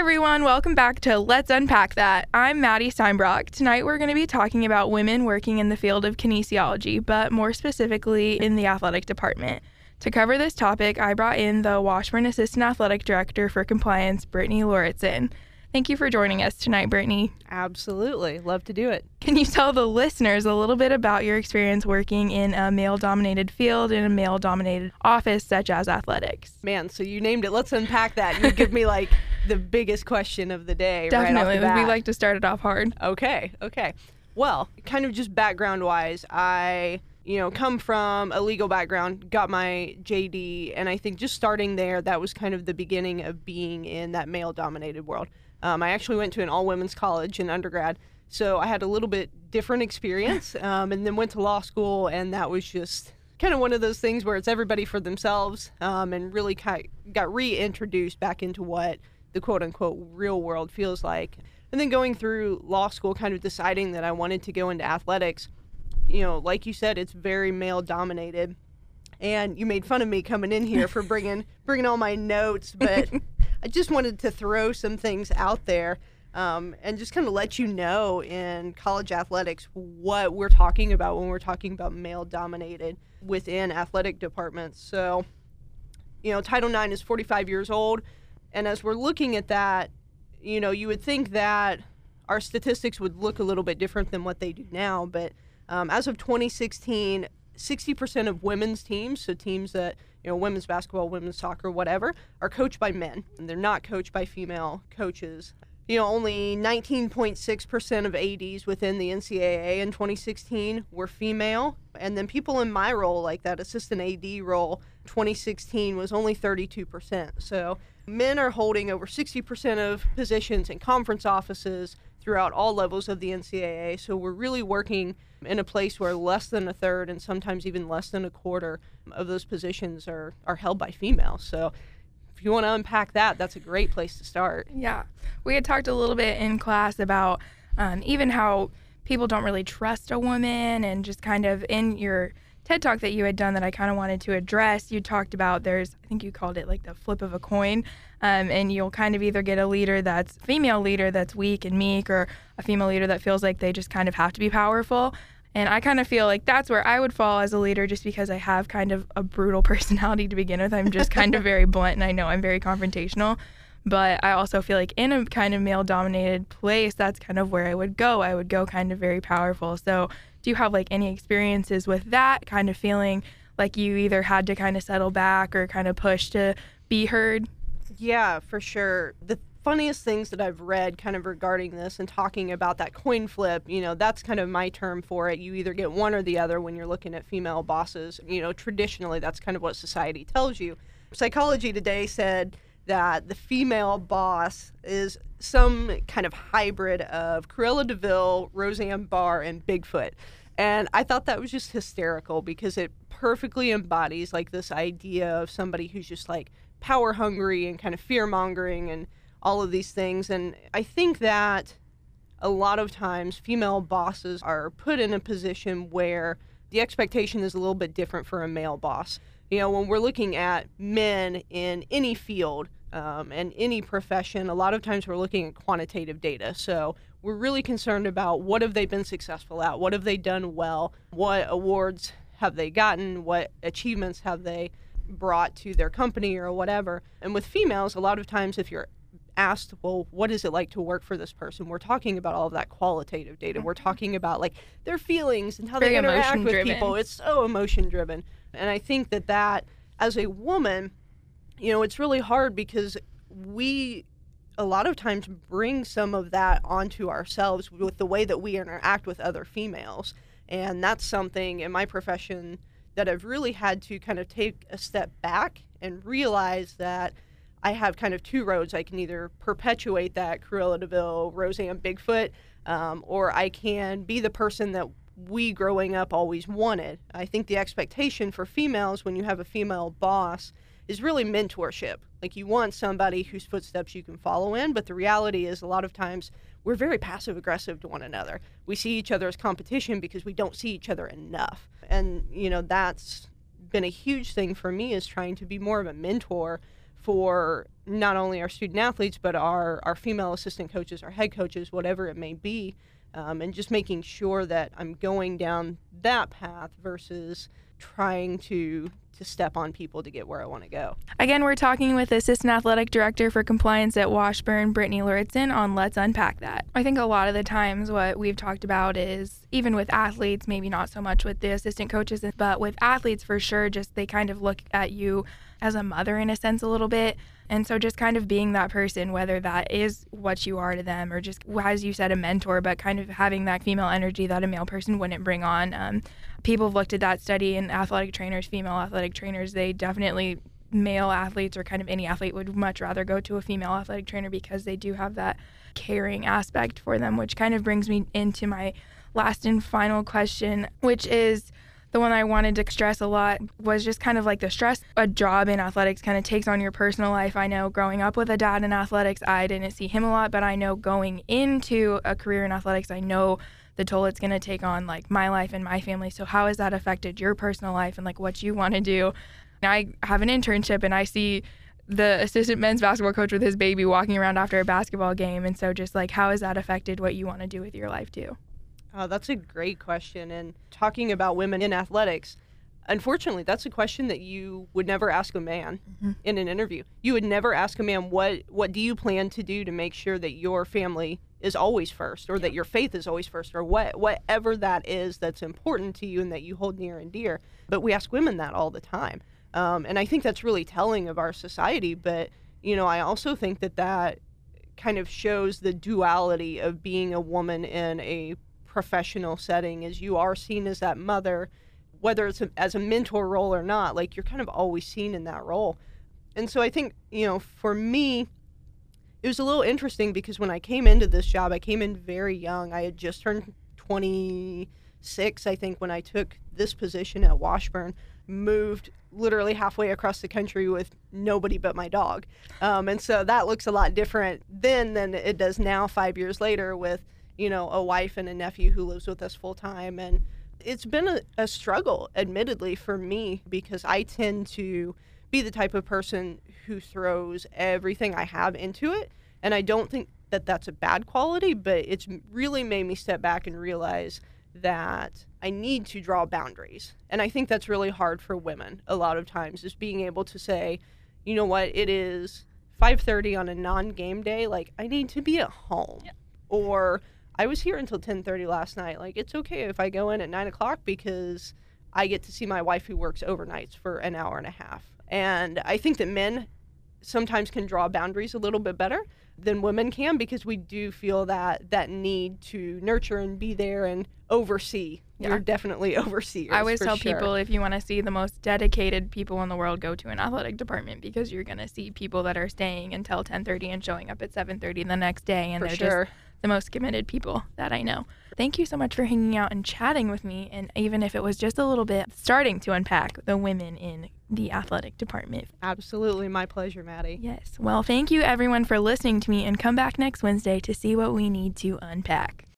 everyone, welcome back to Let's Unpack That. I'm Maddie Steinbrock. Tonight we're going to be talking about women working in the field of kinesiology, but more specifically in the athletic department. To cover this topic, I brought in the Washburn Assistant Athletic Director for Compliance, Brittany Lauritsen. Thank you for joining us tonight, Brittany. Absolutely. Love to do it. Can you tell the listeners a little bit about your experience working in a male dominated field in a male dominated office, such as athletics? Man, so you named it. Let's unpack that. You give me like the biggest question of the day. Definitely. Right we like to start it off hard. Okay. Okay. Well, kind of just background wise, I you know, come from a legal background, got my JD, and I think just starting there, that was kind of the beginning of being in that male dominated world. Um, I actually went to an all women's college in undergrad, so I had a little bit different experience, um, and then went to law school, and that was just kind of one of those things where it's everybody for themselves, um, and really kind of got reintroduced back into what the quote unquote real world feels like. And then going through law school, kind of deciding that I wanted to go into athletics. You know, like you said, it's very male dominated and you made fun of me coming in here for bringing bringing all my notes, but I just wanted to throw some things out there um, and just kind of let you know in college athletics what we're talking about when we're talking about male dominated within athletic departments. So, you know, Title IX is 45 years old. And as we're looking at that, you know, you would think that our statistics would look a little bit different than what they do now. But um, as of 2016, 60% of women's teams, so teams that, you know, women's basketball, women's soccer, whatever, are coached by men. And they're not coached by female coaches. You know, only 19.6% of ADs within the NCAA in 2016 were female. And then people in my role, like that assistant AD role, 2016 was only 32%. So men are holding over 60% of positions in conference offices throughout all levels of the NCAA. So we're really working in a place where less than a third and sometimes even less than a quarter of those positions are, are held by females. So if you want to unpack that, that's a great place to start. Yeah. We had talked a little bit in class about um, even how people don't really trust a woman and just kind of in your TED talk that you had done that I kind of wanted to address, you talked about there's, I think you called it like the flip of a coin. Um, and you'll kind of either get a leader that's female leader that's weak and meek, or a female leader that feels like they just kind of have to be powerful. And I kind of feel like that's where I would fall as a leader just because I have kind of a brutal personality to begin with. I'm just kind of very blunt and I know I'm very confrontational. But I also feel like in a kind of male dominated place, that's kind of where I would go. I would go kind of very powerful. So, do you have like any experiences with that kind of feeling like you either had to kind of settle back or kind of push to be heard? Yeah, for sure. The funniest things that I've read kind of regarding this and talking about that coin flip, you know, that's kind of my term for it. You either get one or the other when you're looking at female bosses. You know, traditionally, that's kind of what society tells you. Psychology Today said that the female boss is some kind of hybrid of Cruella de Vil, Roseanne Barr, and Bigfoot. And I thought that was just hysterical because it perfectly embodies like this idea of somebody who's just like power hungry and kind of fear mongering and all of these things. And I think that a lot of times female bosses are put in a position where the expectation is a little bit different for a male boss. You know, when we're looking at men in any field um, and any profession, a lot of times we're looking at quantitative data. So we're really concerned about what have they been successful at, what have they done well, what awards have they gotten, what achievements have they brought to their company or whatever. And with females, a lot of times if you're asked, well, what is it like to work for this person? We're talking about all of that qualitative data. We're mm-hmm. talking about like their feelings and how Very they interact with people. It's so emotion driven. And I think that that as a woman, you know, it's really hard because we a lot of times bring some of that onto ourselves with the way that we interact with other females. And that's something in my profession that I've really had to kind of take a step back and realize that I have kind of two roads. I can either perpetuate that Cruella de Vil, Roseanne Bigfoot, um, or I can be the person that we growing up always wanted. I think the expectation for females when you have a female boss is really mentorship. Like you want somebody whose footsteps you can follow in, but the reality is a lot of times we're very passive aggressive to one another. We see each other as competition because we don't see each other enough. And you know, that's been a huge thing for me is trying to be more of a mentor for not only our student athletes but our our female assistant coaches, our head coaches, whatever it may be, um, and just making sure that I'm going down that path versus trying to to step on people to get where I want to go. Again, we're talking with Assistant Athletic Director for Compliance at Washburn, Brittany Lauritsen, on Let's Unpack That. I think a lot of the times what we've talked about is even with athletes, maybe not so much with the assistant coaches, but with athletes for sure, just they kind of look at you as a mother in a sense a little bit. And so just kind of being that person, whether that is what you are to them or just, as you said, a mentor, but kind of having that female energy that a male person wouldn't bring on. Um, people have looked at that study and athletic trainers, female athletic trainers, they definitely male athletes or kind of any athlete would much rather go to a female athletic trainer because they do have that caring aspect for them, which kind of brings me into my last and final question, which is the one I wanted to stress a lot was just kind of like the stress a job in athletics kind of takes on your personal life. I know growing up with a dad in athletics, I didn't see him a lot, but I know going into a career in athletics, I know the toll it's going to take on like my life and my family. So how has that affected your personal life and like what you want to do? I have an internship and I see the assistant men's basketball coach with his baby walking around after a basketball game. And so just like how has that affected what you want to do with your life too? Oh, that's a great question. And talking about women in athletics, unfortunately, that's a question that you would never ask a man mm-hmm. in an interview. You would never ask a man what what do you plan to do to make sure that your family is always first, or yeah. that your faith is always first, or what whatever that is that's important to you and that you hold near and dear. But we ask women that all the time, um, and I think that's really telling of our society. But you know, I also think that that kind of shows the duality of being a woman in a professional setting is you are seen as that mother whether it's a, as a mentor role or not like you're kind of always seen in that role and so i think you know for me it was a little interesting because when i came into this job i came in very young i had just turned 26 i think when i took this position at washburn moved literally halfway across the country with nobody but my dog um, and so that looks a lot different then than it does now five years later with you know, a wife and a nephew who lives with us full time. And it's been a, a struggle, admittedly, for me because I tend to be the type of person who throws everything I have into it. And I don't think that that's a bad quality, but it's really made me step back and realize that I need to draw boundaries. And I think that's really hard for women a lot of times is being able to say, you know what, it is 5:30 on a non-game day, like I need to be at home. Yeah. Or I was here until 10:30 last night. Like it's okay if I go in at nine o'clock because I get to see my wife who works overnights for an hour and a half. And I think that men sometimes can draw boundaries a little bit better than women can because we do feel that that need to nurture and be there and oversee. Yeah. We're definitely overseers. I always tell sure. people if you want to see the most dedicated people in the world, go to an athletic department because you're going to see people that are staying until 10:30 and showing up at 7:30 the next day, and for they're sure. just the most committed people that I know. Thank you so much for hanging out and chatting with me. And even if it was just a little bit, starting to unpack the women in the athletic department. Absolutely. My pleasure, Maddie. Yes. Well, thank you everyone for listening to me and come back next Wednesday to see what we need to unpack.